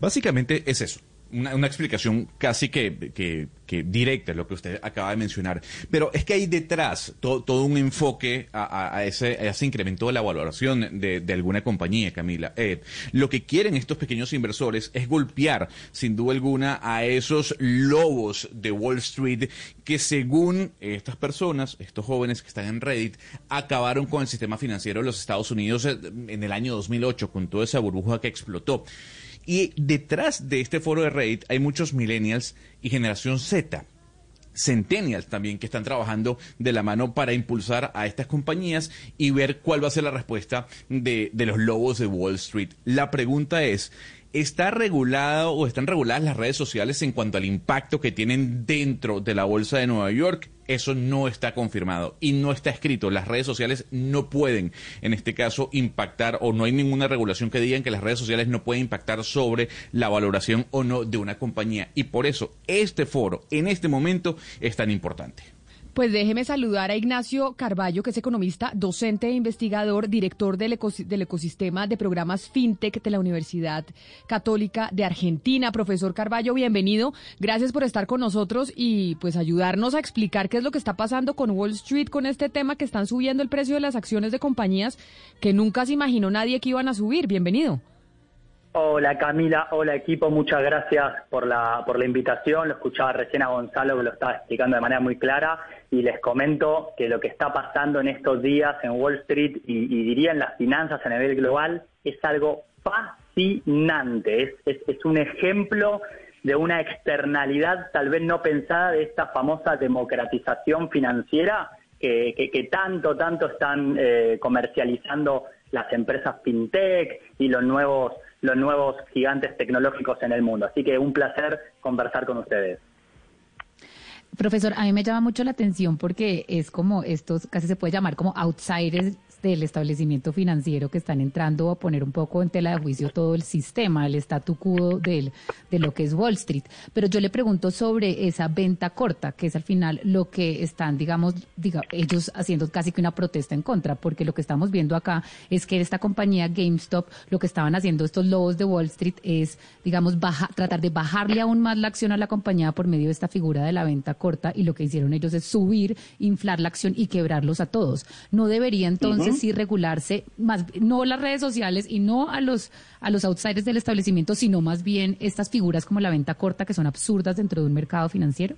Básicamente es eso una, explicación casi que, que, directa, lo que usted acaba de mencionar. Pero es que hay detrás todo, un enfoque a, ese, ese, incremento de la valoración de, alguna compañía, Camila. Eh, lo que quieren estos pequeños inversores es golpear, sin duda alguna, a esos lobos de Wall Street que según estas personas, estos jóvenes que están en Reddit, acabaron con el sistema financiero de los Estados Unidos en el año 2008, con toda esa burbuja que explotó. Y detrás de este foro de Reddit hay muchos millennials y generación Z. Centennials también que están trabajando de la mano para impulsar a estas compañías y ver cuál va a ser la respuesta de, de los lobos de Wall Street. La pregunta es, ¿Está regulado o están reguladas las redes sociales en cuanto al impacto que tienen dentro de la bolsa de Nueva York? Eso no está confirmado y no está escrito. Las redes sociales no pueden, en este caso, impactar o no hay ninguna regulación que diga que las redes sociales no pueden impactar sobre la valoración o no de una compañía. Y por eso este foro en este momento es tan importante. Pues déjeme saludar a Ignacio Carballo, que es economista, docente e investigador, director del, ecosistema de programas FinTech de la Universidad Católica de Argentina. Profesor Carballo, bienvenido. Gracias por estar con nosotros y pues ayudarnos a explicar qué es lo que está pasando con Wall Street, con este tema que están subiendo el precio de las acciones de compañías que nunca se imaginó nadie que iban a subir. Bienvenido. Hola Camila, hola equipo, muchas gracias por la, por la invitación. Lo escuchaba recién a Gonzalo que lo estaba explicando de manera muy clara y les comento que lo que está pasando en estos días en Wall Street y, diría en las finanzas a nivel global es algo fascinante. Es, es, un ejemplo de una externalidad tal vez no pensada de esta famosa democratización financiera que, tanto, tanto están eh, comercializando las empresas fintech y los nuevos los nuevos gigantes tecnológicos en el mundo. Así que un placer conversar con ustedes. Profesor, a mí me llama mucho la atención porque es como estos, casi se puede llamar como outsiders del establecimiento financiero que están entrando a poner un poco en tela de juicio todo el sistema, el statu quo de lo que es Wall Street. Pero yo le pregunto sobre esa venta corta, que es al final lo que están, digamos, diga, ellos haciendo casi que una protesta en contra, porque lo que estamos viendo acá es que esta compañía GameStop, lo que estaban haciendo estos lobos de Wall Street es, digamos, baja, tratar de bajarle aún más la acción a la compañía por medio de esta figura de la venta corta y lo que hicieron ellos es subir, inflar la acción y quebrarlos a todos. No debería entonces sí regularse, más no las redes sociales y no a los a los outsiders del establecimiento, sino más bien estas figuras como la venta corta que son absurdas dentro de un mercado financiero?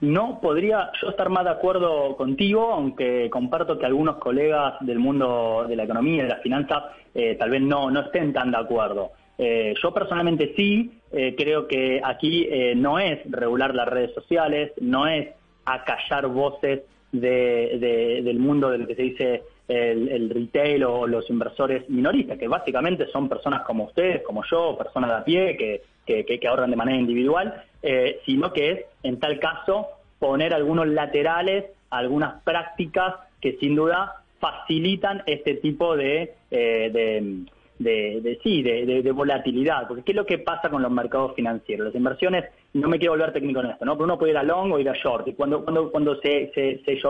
No podría yo estar más de acuerdo contigo, aunque comparto que algunos colegas del mundo de la economía y de las finanzas eh, tal vez no, no estén tan de acuerdo. Eh, yo personalmente sí, eh, creo que aquí no es regular las redes sociales, no es acallar voces de, del mundo del que se dice el, retail o los inversores minoristas, que básicamente son personas como ustedes, como yo, personas de a pie que, que, ahorran de manera individual, eh, sino que es, en tal caso, poner algunos laterales, algunas prácticas que sin duda facilitan este tipo de, eh, de de, de sí, de, volatilidad, porque ¿qué es lo que pasa con los mercados financieros? Las inversiones, no me quiero volver técnico en esto, ¿no? Pero uno puede ir a long o ir a short, y cuando, cuando, cuando se, se, se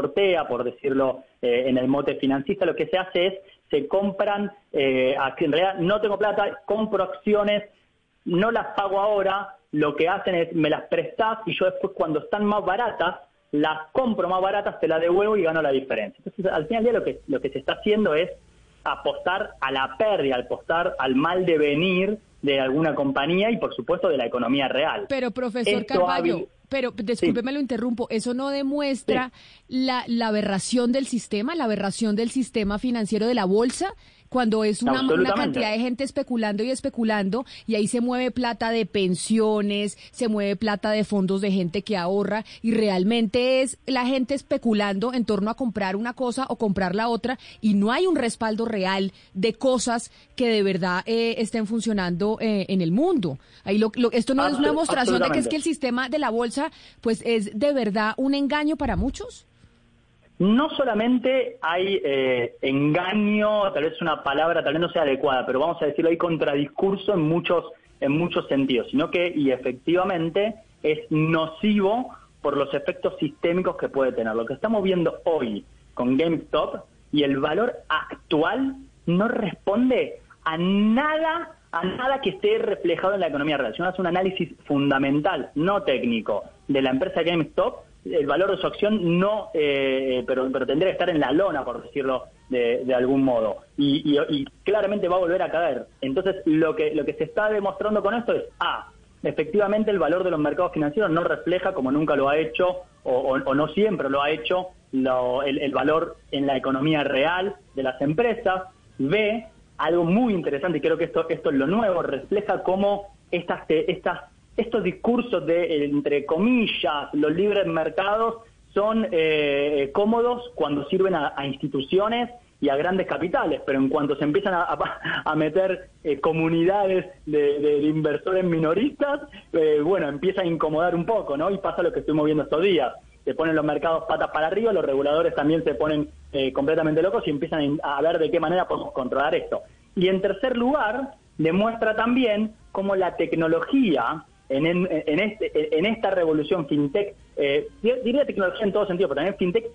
por decirlo eh, en el mote financista, lo que se hace es, se compran, eh, en realidad no tengo plata, compro acciones, no las pago ahora, lo que hacen es, me las prestas y yo después cuando están más baratas, las compro más baratas, te las devuelvo y gano la diferencia. Entonces, al final día lo que, lo que se está haciendo es apostar a la pérdida, apostar al mal devenir de alguna compañía y por supuesto de la economía real. Pero profesor Carballo, pero discúlpeme lo interrumpo, ¿eso no demuestra la, la aberración del sistema, la aberración del sistema financiero de la bolsa? Cuando es una, cantidad de gente especulando y especulando y ahí se mueve plata de pensiones, se mueve plata de fondos de gente que ahorra y realmente es la gente especulando en torno a comprar una cosa o comprar la otra y no hay un respaldo real de cosas que de verdad eh, estén funcionando eh, en el mundo. Ahí lo, esto no es una demostración de que es que el sistema de la bolsa pues es de verdad un engaño para muchos no solamente hay eh, engaño, tal vez una palabra tal vez no sea adecuada, pero vamos a decirlo, hay contradiscurso en muchos, en muchos sentidos, sino que, y efectivamente, es nocivo por los efectos sistémicos que puede tener. Lo que estamos viendo hoy con GameStop y el valor actual no responde a nada a nada que esté reflejado en la economía real. Si uno hace un análisis fundamental, no técnico, de la empresa GameStop, el valor de su acción no, eh, pero, pero tendría que estar en la lona, por decirlo de, algún modo. Y, claramente va a volver a caer. Entonces, lo que, lo que se está demostrando con esto es, A, efectivamente el valor de los mercados financieros no refleja, como nunca lo ha hecho, o, no siempre lo ha hecho, el, el valor en la economía real de las empresas. B, algo muy interesante, y creo que esto, esto es lo nuevo, refleja cómo estas, estas, estos discursos de, entre comillas, los libres mercados son eh, cómodos cuando sirven a, instituciones y a grandes capitales, pero en cuanto se empiezan a, meter eh, comunidades de, inversores minoristas, eh, bueno, empieza a incomodar un poco, ¿no? Y pasa lo que estuvimos viendo estos días. Se ponen los mercados patas para arriba, los reguladores también se ponen completamente locos y empiezan a ver de qué manera podemos controlar esto. Y en tercer lugar, demuestra también cómo la tecnología en, este, en esta revolución fintech, eh, diría tecnología en todo sentido, pero también fintech,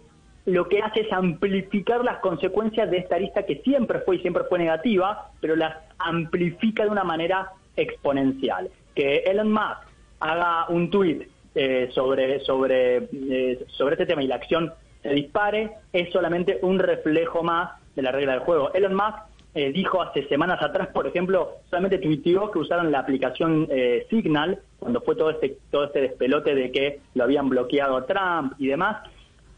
lo que hace es amplificar las consecuencias de esta lista que siempre fue y siempre fue negativa, pero las amplifica de una manera exponencial. Que Elon Musk haga un tweet eh, sobre, sobre, eh, sobre este tema y la acción se dispare es solamente un reflejo más de la regla del juego. Elon Musk eh, dijo hace semanas atrás, por ejemplo, solamente tuiteó que usaron la aplicación eh, Signal, cuando fue todo este, todo este despelote de que lo habían bloqueado Trump y demás,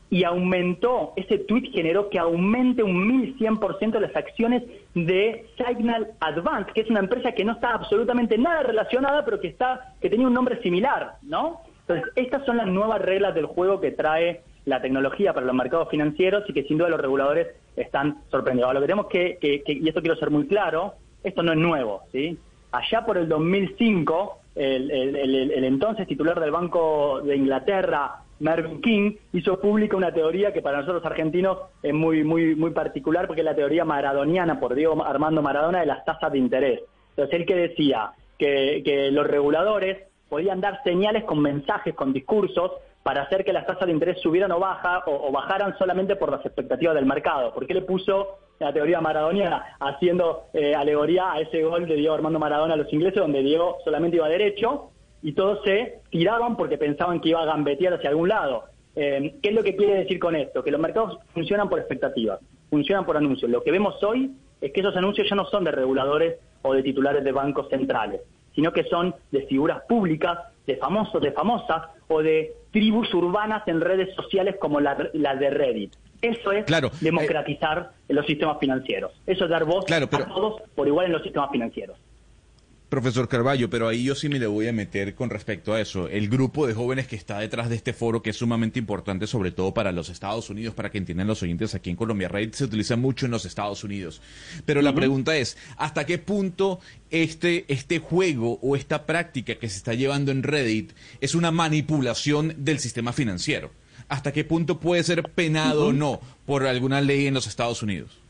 y aumentó, ese tweet generó que aumente un 1100% las acciones de Signal Advance, que es una empresa que no está absolutamente nada relacionada, pero que, está, que tenía un nombre similar, ¿no? Entonces, estas son las nuevas reglas del juego que trae la tecnología para los mercados financieros y que sin duda los reguladores están sorprendidos. lo que tenemos que, y esto quiero ser muy claro, esto no es nuevo, ¿sí? Allá por el 2005, el, el, entonces titular del Banco de Inglaterra, Mervyn King, hizo pública una teoría que para nosotros argentinos es muy, muy, muy particular porque es la teoría maradoniana por Diego Armando Maradona de las tasas de interés. Entonces él que decía que, que los reguladores podían dar señales con mensajes, con discursos, para hacer que las tasas de interés subieran o, baja, o, bajaran solamente por las expectativas del mercado. ¿Por qué le puso la teoría maradoniana haciendo eh, alegoría a ese gol de Diego Armando Maradona a los ingleses, donde Diego solamente iba derecho y todos se tiraban porque pensaban que iba a gambetear hacia algún lado? Eh, ¿Qué es lo que quiere decir con esto? Que los mercados funcionan por expectativas, funcionan por anuncios. Lo que vemos hoy es que esos anuncios ya no son de reguladores o de titulares de bancos centrales, sino que son de figuras públicas, de famosos, de famosas o de tribus urbanas en redes sociales como la, de Reddit. Eso es democratizar los sistemas financieros. Eso es dar voz a todos por igual en los sistemas financieros. Profesor Carballo, pero ahí yo sí me le voy a meter con respecto a eso. El grupo de jóvenes que está detrás de este foro, que es sumamente importante, sobre todo para los Estados Unidos, para que entiendan los oyentes aquí en Colombia. Reddit se utiliza mucho en los Estados Unidos. Pero la pregunta es, ¿hasta qué punto este, este juego o esta práctica que se está llevando en Reddit es una manipulación del sistema financiero? ¿Hasta qué punto puede ser penado o no por alguna ley en los Estados Unidos?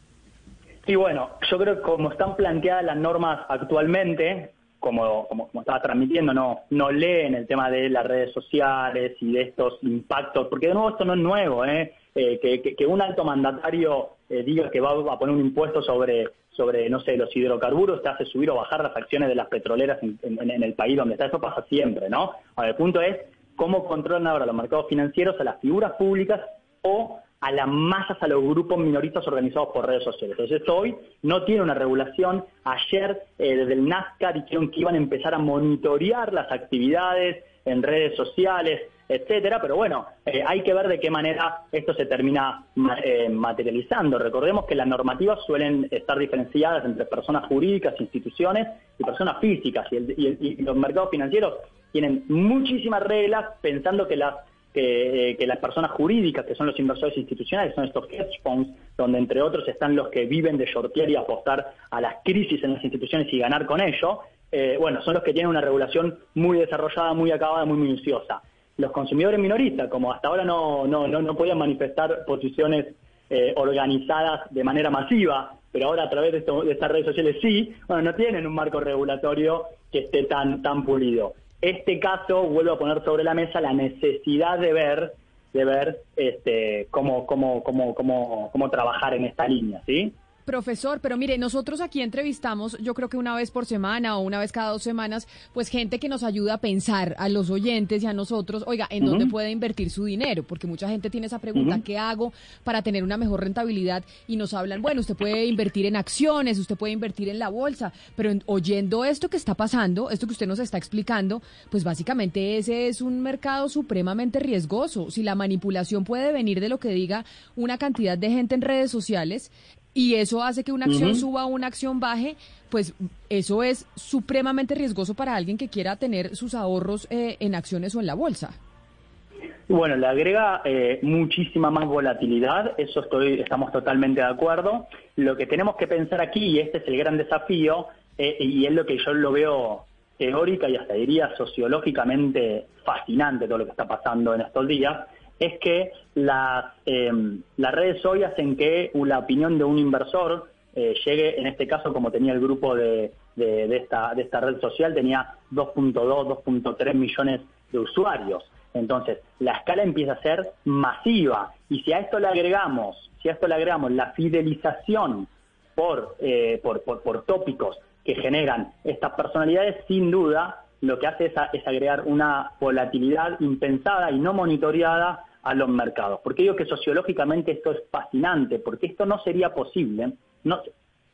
Sí, bueno, yo creo que como están planteadas las normas actualmente, como, como, estaba transmitiendo, no, no leen el tema de las redes sociales y de estos impactos, porque de nuevo esto no es nuevo, ¿eh? eh que, un alto mandatario eh, diga que va a poner un impuesto sobre, sobre, no sé, los hidrocarburos, te hace subir o bajar las acciones de las petroleras en, el país donde está, eso pasa siempre, ¿no? el punto es cómo controlan ahora los mercados financieros a las figuras públicas o a las masas, a los grupos minoristas organizados por redes sociales. Entonces esto hoy no tiene una regulación. Ayer eh, desde el Nazca dijeron que iban a empezar a monitorear las actividades en redes sociales, etcétera, pero bueno, eh, hay que ver de qué manera esto se termina eh, materializando. Recordemos que las normativas suelen estar diferenciadas entre personas jurídicas, instituciones y personas físicas, y los mercados financieros tienen muchísimas reglas pensando que las eh, que, las personas jurídicas, que son los inversores institucionales, son estos hedge funds, donde entre otros están los que viven de shortear y apostar a las crisis en las instituciones y ganar con ello, eh, bueno, son los que tienen una regulación muy desarrollada, muy acabada, muy minuciosa. Los consumidores minoristas, como hasta ahora no, no, no, podían manifestar posiciones eh, organizadas de manera masiva, pero ahora a través de, de, estas redes sociales sí, bueno, no tienen un marco regulatorio que esté tan, tan pulido. Este caso vuelve a poner sobre la mesa la necesidad de ver de ver este, cómo, cómo, cómo, cómo, cómo trabajar en esta línea, ¿sí? Profesor, pero mire, nosotros aquí entrevistamos, yo creo que una vez por semana o una vez cada dos semanas, pues gente que nos ayuda a pensar a los oyentes y a nosotros, oiga, ¿en dónde puede invertir su dinero? Porque mucha gente tiene esa pregunta, ¿qué hago para tener una mejor rentabilidad? Y nos hablan, bueno, usted puede invertir en acciones, usted puede invertir en la bolsa, pero oyendo esto que está pasando, esto que usted nos está explicando, pues básicamente ese es un mercado supremamente riesgoso. Si la manipulación puede venir de lo que diga una cantidad de gente en redes sociales, y eso hace que una acción suba o una acción baje, pues eso es supremamente riesgoso para alguien que quiera tener sus ahorros eh, en acciones o en la bolsa. Bueno, le agrega eh, muchísima más volatilidad, eso estoy, estamos totalmente de acuerdo. Lo que tenemos que pensar aquí, y este es el gran desafío, eh, y es lo que yo lo veo teórica y hasta diría sociológicamente fascinante todo lo que está pasando en estos días, es que las, em, las redes hoy hacen que la opinión de un inversor eh, llegue, en este caso como tenía el grupo de, de, esta, de esta red social, tenía 2.2, 2.3 millones de usuarios. Entonces, la escala empieza a ser masiva. Y si a esto le agregamos, si a esto le agregamos la fidelización por, eh, por, por, tópicos que generan estas personalidades, sin duda lo que hace es, es agregar una volatilidad impensada y no monitoreada a los mercados. Porque digo que sociológicamente esto es fascinante, porque esto no sería posible, no,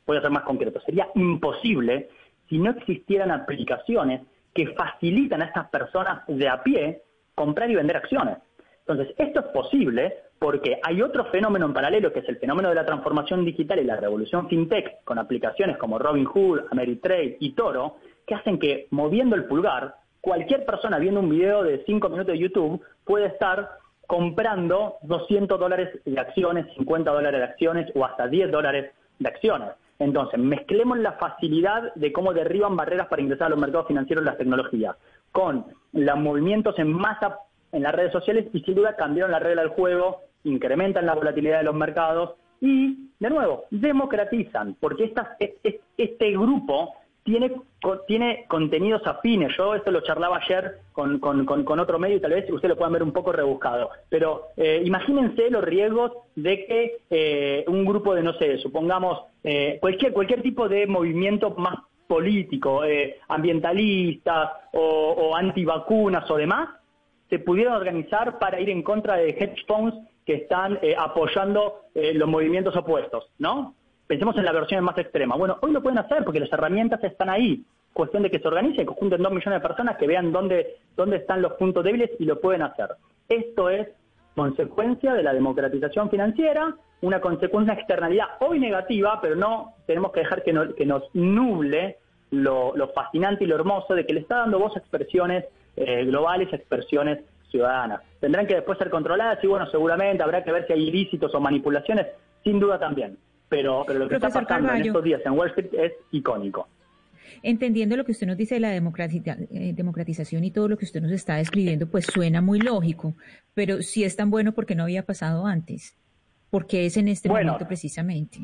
voy a ser más concreto, sería imposible si no existieran aplicaciones que facilitan a estas personas de a pie comprar y vender acciones. Entonces, esto es posible porque hay otro fenómeno en paralelo, que es el fenómeno de la transformación digital y la revolución fintech, con aplicaciones como Robinhood, Ameritrade y Toro, que hacen que moviendo el pulgar, cualquier persona viendo un video de 5 minutos de YouTube puede estar comprando 200 dólares de acciones, 50 dólares de acciones o hasta 10 dólares de acciones. Entonces, mezclemos la facilidad de cómo derriban barreras para ingresar a los mercados financieros las tecnologías con los movimientos en masa en las redes sociales y sin duda cambiaron la regla del juego, incrementan la volatilidad de los mercados y, de nuevo, democratizan, porque este grupo tiene, tiene contenidos afines. Yo esto lo charlaba ayer con, con, otro medio y tal vez ustedes lo puedan ver un poco rebuscado. Pero eh, imagínense los riesgos de que eh, un grupo de, no sé, supongamos, eh, cualquier, cualquier tipo de movimiento más político, ambientalista o, o antivacunas o demás, se pudieran organizar para ir en contra de hedge funds que están apoyando los movimientos opuestos, ¿no? Pensemos en la versión más extrema. Bueno, hoy lo pueden hacer porque las herramientas están ahí. Cuestión de que se organicen, que junten dos millones de personas, que vean dónde, dónde están los puntos débiles y lo pueden hacer. Esto es consecuencia de la democratización financiera, una consecuencia, una externalidad hoy negativa, pero no tenemos que dejar que, nos nuble lo, fascinante y lo hermoso de que le está dando voz a expresiones eh, globales, expresiones ciudadanas. Tendrán que después ser controladas y bueno, seguramente habrá que ver si hay ilícitos o manipulaciones, sin duda también pero, pero lo que está pasando en estos días en Wall Street es icónico. Entendiendo lo que usted nos dice de la eh, democratización y todo lo que usted nos está describiendo, pues suena muy lógico, pero si es tan bueno porque no había pasado antes, porque es en este momento precisamente.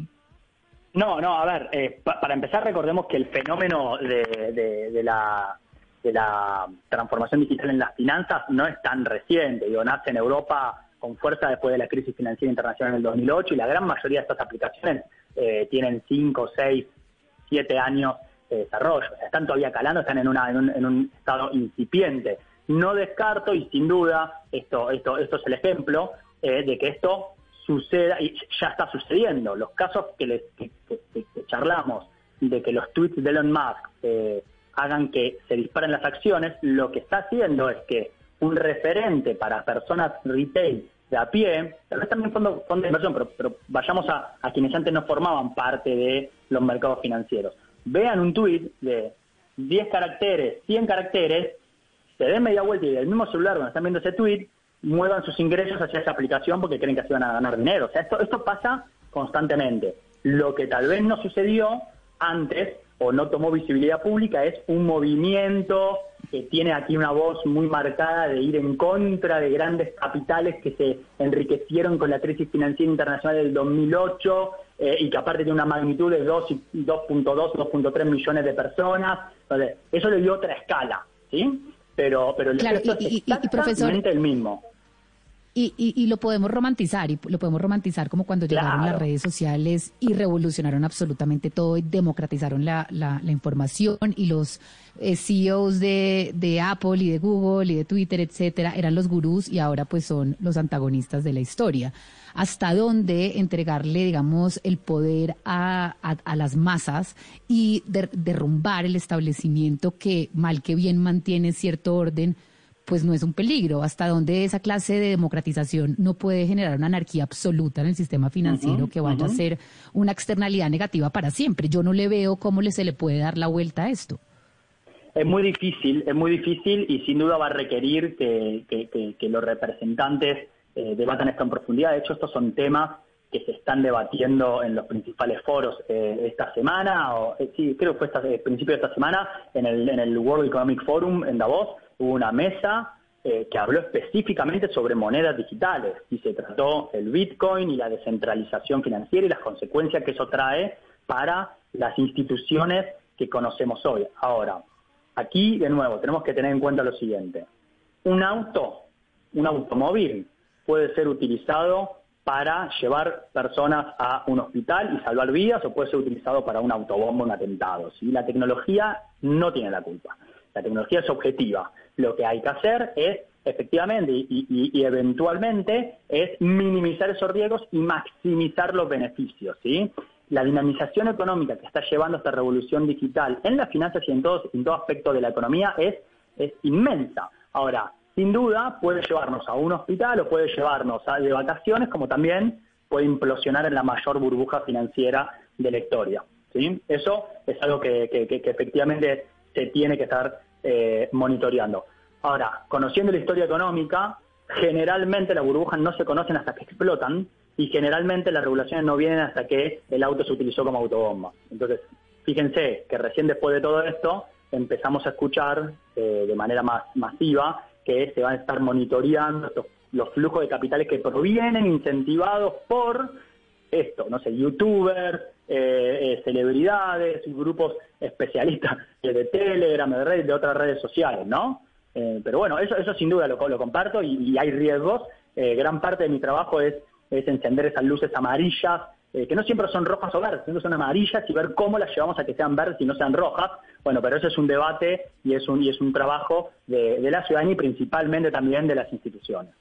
No, no, a ver, eh, para empezar recordemos que el fenómeno de, de, la, de la transformación digital en las finanzas no es tan reciente, digo, nace en Europa con fuerza después de la crisis financiera internacional en el 2008 y la gran mayoría de estas aplicaciones eh, tienen 5, 6, 7 años de desarrollo. O sea, están todavía calando, están en, una, en, un, estado incipiente. No descarto, y sin duda, esto, esto, esto es el ejemplo, eh, de que esto suceda, y ya está sucediendo. Los casos que, les, que, charlamos de que los tweets de Elon Musk eh, hagan que se disparen las acciones, lo que está haciendo es que un referente para personas retail a pie, tal vez también fondo, fondo de inversión, pero, vayamos a, quienes antes no formaban parte de los mercados financieros. Vean un tweet de 10 caracteres, 100 caracteres, se den media vuelta y del mismo celular donde están viendo ese tweet, muevan sus ingresos hacia esa aplicación porque creen que así van a ganar dinero. O sea, esto, esto pasa constantemente. Lo que tal vez no sucedió antes o no tomó visibilidad pública es un movimiento que tiene aquí una voz muy marcada de ir en contra de grandes capitales que se enriquecieron con la crisis financiera internacional del 2008 eh, y que aparte tiene una magnitud de 2.2, 2.3 millones de personas. Entonces, eso le dio otra escala, ¿sí? Pero, pero el efecto es exactamente el mismo. Y, y, lo podemos romantizar, y lo podemos romantizar como cuando llegaron las redes sociales y revolucionaron absolutamente todo y democratizaron la, la, información y los eh, CEOs de, de, Apple y de Google y de Twitter, etcétera, eran los gurús y ahora pues son los antagonistas de la historia. ¿Hasta dónde entregarle, digamos, el poder a, a, las masas y derrumbar el establecimiento que mal que bien mantiene cierto orden? Pues no es un peligro. Hasta donde esa clase de democratización no puede generar una anarquía absoluta en el sistema financiero que vaya a ser una externalidad negativa para siempre. Yo no le veo cómo le, se le puede dar la vuelta a esto. Es muy difícil, es muy difícil y sin duda va a requerir que, los representantes eh, debatan esto en profundidad. De hecho, estos son temas que se están debatiendo en los principales foros eh, esta semana, o eh, sí, creo que fue esta, principio de esta semana, en el, en el World Economic Forum en Davos, hubo una mesa eh, que habló específicamente sobre monedas digitales y se trató el Bitcoin y la descentralización financiera y las consecuencias que eso trae para las instituciones que conocemos hoy. Ahora, aquí de nuevo tenemos que tener en cuenta lo siguiente. Un auto, un automóvil, puede ser utilizado para llevar personas a un hospital y salvar vidas o puede ser utilizado para un autobombo, un atentado. ¿sí? La tecnología no tiene la culpa. La tecnología es objetiva. Lo que hay que hacer es, efectivamente, y, eventualmente, es minimizar esos riesgos y maximizar los beneficios. ¿sí? La dinamización económica que está llevando esta revolución digital en las finanzas y en todo, en todo aspecto de la economía es, es inmensa. Ahora, sin duda puede llevarnos a un hospital o puede llevarnos a, de vacaciones, como también puede implosionar en la mayor burbuja financiera de la historia. ¿sí? Eso es algo que, efectivamente se tiene que estar eh, monitoreando. Ahora, conociendo la historia económica, generalmente las burbujas no se conocen hasta que explotan y generalmente las regulaciones no vienen hasta que el auto se utilizó como autobomba. Entonces, fíjense que recién después de todo esto empezamos a escuchar eh, de manera más masiva que se van a estar monitoreando los flujos de capitales que provienen incentivados por esto, no sé, youtubers, eh, eh, celebridades, grupos especialistas de Telegram, de, redes, de otras redes sociales, ¿no? Eh, pero bueno, eso, eso sin duda lo, lo comparto y, hay riesgos. gran parte de mi trabajo es, es encender esas luces amarillas eh, que no siempre son rojas o verdes, sino son amarillas y ver cómo las llevamos a que sean verdes y no sean rojas. Bueno, pero eso es un debate y es un, y es un trabajo de la ciudadanía y principalmente también de las instituciones.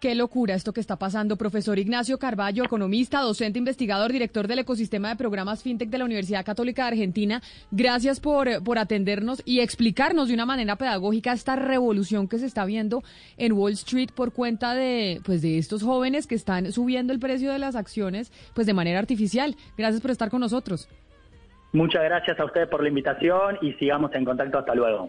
Qué locura esto que está pasando. Profesor Ignacio Carballo, economista, docente, investigador, director del ecosistema de programas FinTech de la Universidad Católica de Argentina. Gracias por, por atendernos y explicarnos de una manera pedagógica esta revolución que se está viendo en Wall Street por cuenta de, pues, de estos jóvenes que están subiendo el precio de las acciones pues, de manera artificial. Gracias por estar con nosotros. Muchas gracias a ustedes por la invitación y sigamos en contacto. Hasta luego.